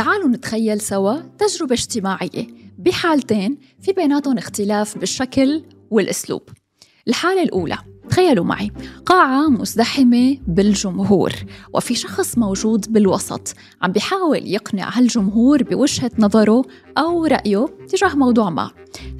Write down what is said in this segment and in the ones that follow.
تعالوا نتخيل سوا تجربة اجتماعية بحالتين في بيناتهم اختلاف بالشكل والأسلوب. الحالة الأولى تخيلوا معي قاعة مزدحمة بالجمهور وفي شخص موجود بالوسط عم بيحاول يقنع هالجمهور بوجهة نظره أو رأيه تجاه موضوع ما.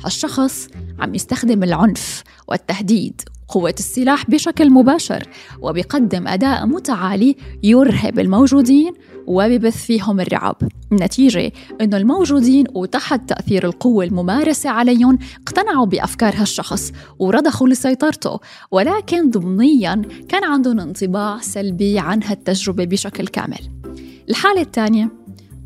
هالشخص عم يستخدم العنف والتهديد قوة السلاح بشكل مباشر وبيقدم أداء متعالي يرهب الموجودين وببث فيهم الرعب. النتيجة أنه الموجودين وتحت تأثير القوة الممارسة عليهم اقتنعوا بأفكار هالشخص ورضخوا لسيطرته. ولكن ضمنيا كان عندهم انطباع سلبي عن هالتجربة بشكل كامل. الحالة الثانية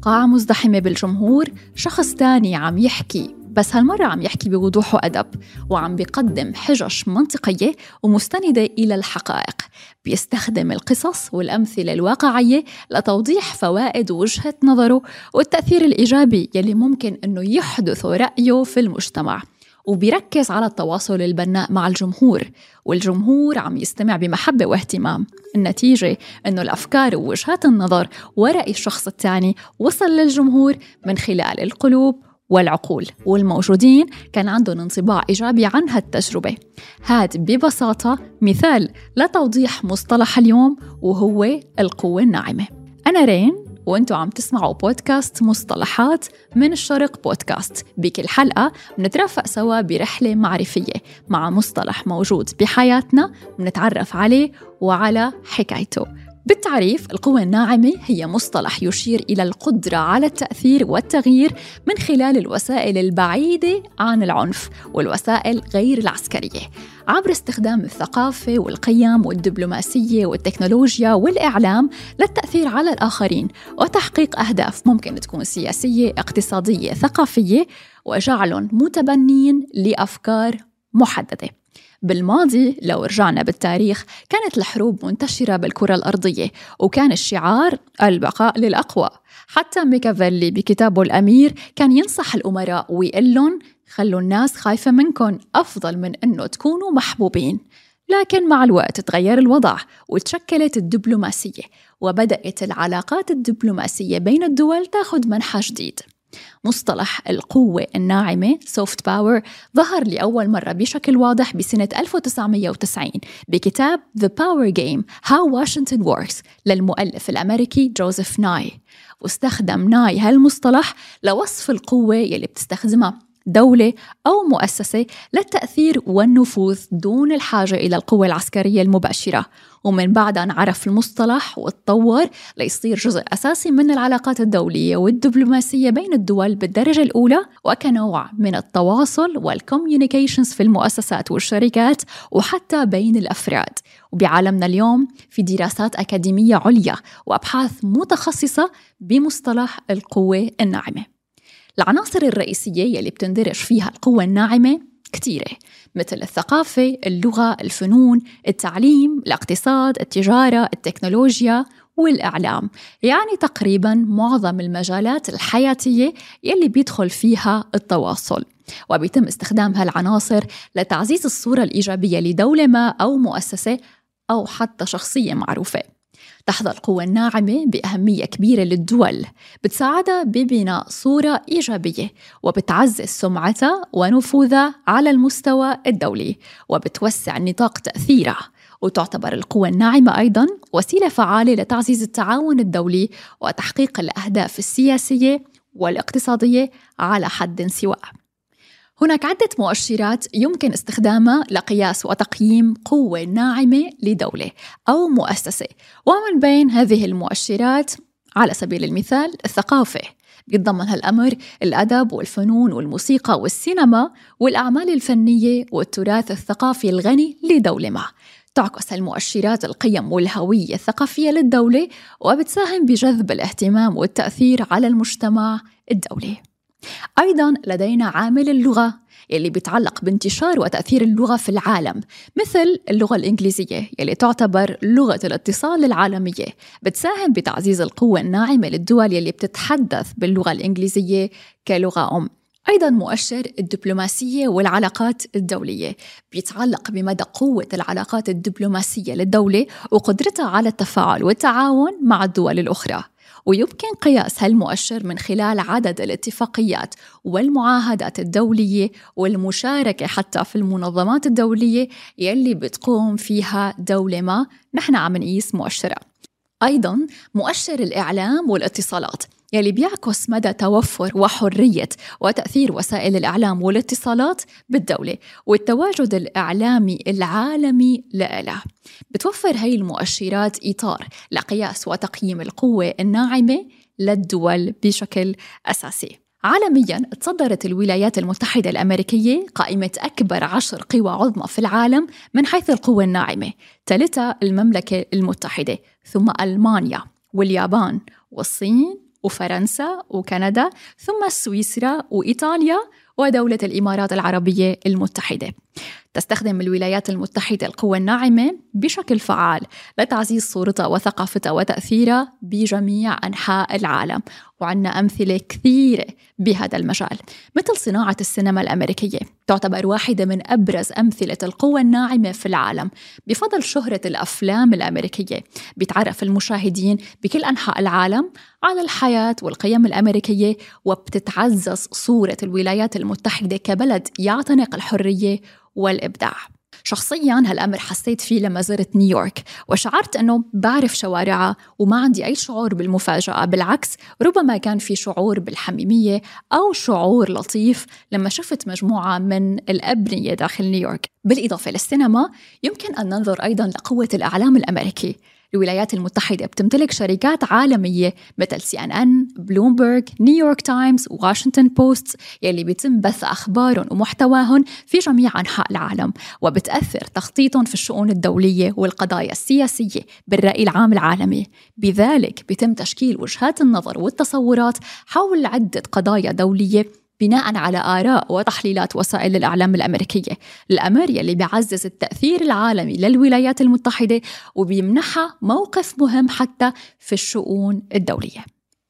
قاعة مزدحمة بالجمهور شخص تاني عم يحكي. بس هالمرة عم يحكي بوضوح وأدب وعم بيقدم حجج منطقية ومستندة إلى الحقائق. بيستخدم القصص والأمثلة الواقعية لتوضيح فوائد وجهة نظره والتأثير الإيجابي يلي ممكن أنه يحدث رأيه في المجتمع. وبيركز على التواصل البناء مع الجمهور والجمهور عم يستمع بمحبة واهتمام. النتيجة أنه الأفكار ووجهات النظر ورأي الشخص الثاني وصل للجمهور من خلال القلوب والعقول. والموجودين كان عندهم انطباع إيجابي عن هالتجربة. هاد ببساطة مثال لتوضيح مصطلح اليوم وهو القوة الناعمة. أنا رين وأنتوا عم تسمعوا بودكاست مصطلحات من الشرق بودكاست. بكل حلقة بنترافق سوا برحلة معرفية مع مصطلح موجود بحياتنا بنتعرف عليه وعلى حكايته. بالتعريف القوة الناعمة هي مصطلح يشير إلى القدرة على التأثير والتغيير من خلال الوسائل البعيدة عن العنف والوسائل غير العسكرية. عبر استخدام الثقافة والقيم والدبلوماسية والتكنولوجيا والإعلام للتأثير على الآخرين وتحقيق أهداف ممكن تكون سياسية اقتصادية ثقافية وجعلهم متبنين لأفكار محددة. بالماضي لو رجعنا بالتاريخ كانت الحروب منتشرة بالكرة الأرضية وكان الشعار البقاء للأقوى. حتى ميكافيلي بكتابه الأمير كان ينصح الأمراء ويقول لهم خلوا الناس خايفة منكم أفضل من أنه تكونوا محبوبين. لكن مع الوقت تغير الوضع وتشكلت الدبلوماسية وبدأت العلاقات الدبلوماسية بين الدول تاخذ منحى جديد. مصطلح القوة الناعمة soft power ظهر لأول مرة بشكل واضح بسنة 1990 بكتاب The Power Game How Washington Works للمؤلف الأمريكي جوزيف ناي. واستخدم ناي هالمصطلح لوصف القوة يلي بتستخدمها. دولة أو مؤسسة للتأثير والنفوذ دون الحاجة إلى القوة العسكرية المباشرة. ومن بعدها انعرف المصطلح وتطور ليصير جزء أساسي من العلاقات الدولية والدبلوماسية بين الدول بالدرجة الأولى وكنوع من التواصل والكوميونيكيشنز في المؤسسات والشركات وحتى بين الأفراد. وبعالمنا اليوم في دراسات أكاديمية عليا وأبحاث متخصصة بمصطلح القوة الناعمة. العناصر الرئيسية يلي بتندرج فيها القوة الناعمة كثيرة مثل الثقافة، اللغة، الفنون، التعليم، الاقتصاد، التجارة، التكنولوجيا والإعلام. يعني تقريبا معظم المجالات الحياتية يلي بيدخل فيها التواصل. وبيتم استخدام هالعناصر لتعزيز الصورة الإيجابية لدولة ما أو مؤسسة أو حتى شخصية معروفة. تحظى القوى الناعمة بأهمية كبيرة للدول. بتساعدها ببناء صورة إيجابية وبتعزز سمعتها ونفوذها على المستوى الدولي وبتوسع نطاق تأثيرها وتعتبر القوى الناعمة أيضا وسيلة فعالة لتعزيز التعاون الدولي وتحقيق الأهداف السياسية والاقتصادية على حد سواء. هناك عدة مؤشرات يمكن استخدامها لقياس وتقييم قوة ناعمة لدولة أو مؤسسة. ومن بين هذه المؤشرات على سبيل المثال الثقافة. بيتضمن هالأمر الأدب والفنون والموسيقى والسينما والأعمال الفنية والتراث الثقافي الغني لدولة ما. تعكس هالمؤشرات القيم والهوية الثقافية للدولة وبتساهم بجذب الاهتمام والتأثير على المجتمع الدولي. أيضا لدينا عامل اللغة يلي بيتعلق بانتشار وتأثير اللغة في العالم مثل اللغة الإنجليزية يلي تعتبر لغة الاتصال العالمية بتساهم بتعزيز القوة الناعمة للدول يلي بتتحدث باللغة الإنجليزية كلغة أم. أيضا مؤشر الدبلوماسية والعلاقات الدولية بيتعلق بمدى قوة العلاقات الدبلوماسية للدولة وقدرتها على التفاعل والتعاون مع الدول الأخرى. ويمكن قياس هالمؤشر من خلال عدد الاتفاقيات والمعاهدات الدولية والمشاركة حتى في المنظمات الدولية يلي بتقوم فيها دولة ما. نحن عم نقيس مؤشرها أيضا مؤشر الإعلام والاتصالات. يلي بيعكس مدى توفر وحرية وتأثير وسائل الإعلام والاتصالات بالدولة والتواجد الإعلامي العالمي لها. بتوفر هاي المؤشرات إطار لقياس وتقييم القوة الناعمة للدول بشكل أساسي. عالميا تصدرت الولايات المتحدة الأمريكية قائمة أكبر عشر قوى عظمى في العالم من حيث القوة الناعمة تلتها المملكة المتحدة ثم ألمانيا واليابان والصين وفرنسا وكندا ثم سويسرا وإيطاليا ودولة الإمارات العربية المتحدة. تستخدم الولايات المتحدة القوى الناعمة بشكل فعال لتعزيز صورتها وثقافتها وتأثيرها بجميع أنحاء العالم. وعندنا أمثلة كثيرة بهذا المجال. مثل صناعة السينما الأمريكية تعتبر واحدة من أبرز أمثلة القوى الناعمة في العالم. بفضل شهرة الأفلام الأمريكية بيتعرف المشاهدين بكل أنحاء العالم على الحياة والقيم الأمريكية وبتتعزز صورة الولايات المتحدة كبلد يعتنق الحرية والإبداع. شخصيا هالأمر حسيت فيه لما زرت نيويورك وشعرت أنه بعرف شوارعها وما عندي أي شعور بالمفاجأة. بالعكس ربما كان في شعور بالحميمية أو شعور لطيف لما شفت مجموعة من الأبنية داخل نيويورك. بالإضافة للسينما يمكن أن ننظر أيضا لقوة الإعلام الأمريكي. الولايات المتحدة بتمتلك شركات عالمية مثل سي ان ان، بلومبرغ، نيويورك تايمز، واشنطن بوست يلي بيتم بث أخبارهم ومحتواهم في جميع أنحاء العالم وبتأثر تخطيطهم في الشؤون الدولية والقضايا السياسية بالرأي العام العالمي. بذلك بيتم تشكيل وجهات النظر والتصورات حول عدة قضايا دولية بناء على آراء وتحليلات وسائل الإعلام الأمريكية. الأمر يلي بيعزز التأثير العالمي للولايات المتحدة وبيمنحها موقف مهم حتى في الشؤون الدولية.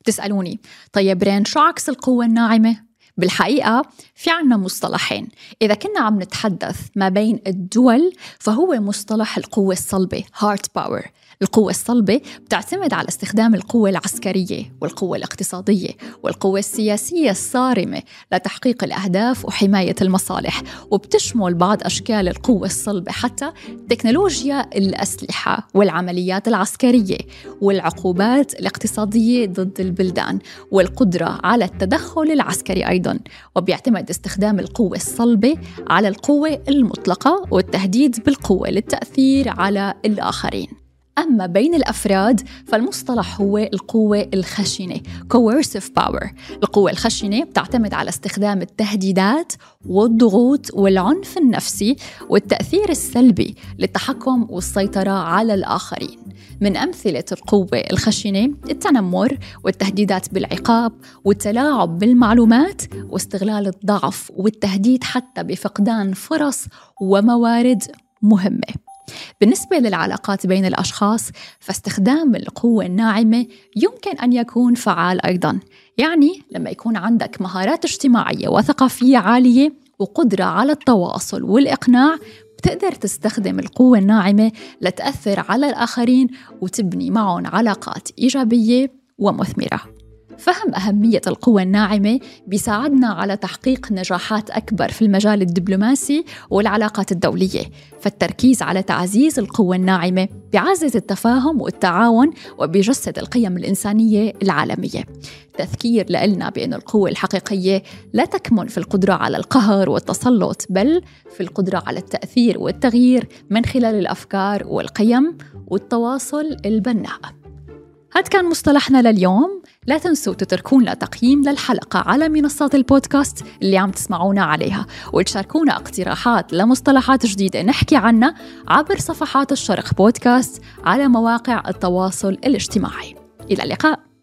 تسألوني طيب رين شو عكس القوة الناعمة؟ بالحقيقة في عنا مصطلحين. إذا كنا عم نتحدث ما بين الدول فهو مصطلح القوة الصلبة hard power القوة الصلبة بتعتمد على استخدام القوة العسكرية والقوة الاقتصادية والقوة السياسية الصارمة لتحقيق الأهداف وحماية المصالح وبتشمل بعض أشكال القوة الصلبة حتى تكنولوجيا الأسلحة والعمليات العسكرية والعقوبات الاقتصادية ضد البلدان والقدرة على التدخل العسكري أيضا. وبيعتمد استخدام القوة الصلبة على القوة المطلقة والتهديد بالقوة للتأثير على الآخرين. أما بين الأفراد فالمصطلح هو القوة الخشنة coercive power. القوة الخشنة بتعتمد على استخدام التهديدات والضغوط والعنف النفسي والتأثير السلبي للتحكم والسيطرة على الآخرين. من أمثلة القوة الخشنة التنمر والتهديدات بالعقاب والتلاعب بالمعلومات واستغلال الضعف والتهديد حتى بفقدان فرص وموارد مهمة. بالنسبة للعلاقات بين الأشخاص فاستخدام القوة الناعمة يمكن أن يكون فعال أيضا. يعني لما يكون عندك مهارات اجتماعية وثقافية عالية وقدرة على التواصل والإقناع بتقدر تستخدم القوة الناعمة لتأثر على الآخرين وتبني معهم علاقات إيجابية ومثمرة. فهم أهمية القوى الناعمة بيساعدنا على تحقيق نجاحات أكبر في المجال الدبلوماسي والعلاقات الدولية فالتركيز على تعزيز القوى الناعمة بيعزز التفاهم والتعاون وبيجسد القيم الإنسانية العالمية. تذكير لنا بأن القوة الحقيقية لا تكمن في القدرة على القهر والتسلط بل في القدرة على التأثير والتغيير من خلال الأفكار والقيم والتواصل البناء. هذا كان مصطلحنا لليوم. لا تنسوا تتركونا تقييم للحلقة على منصات البودكاست اللي عم تسمعونا عليها وتشاركونا اقتراحات لمصطلحات جديدة نحكي عنها عبر صفحات الشرق بودكاست على مواقع التواصل الاجتماعي. إلى اللقاء.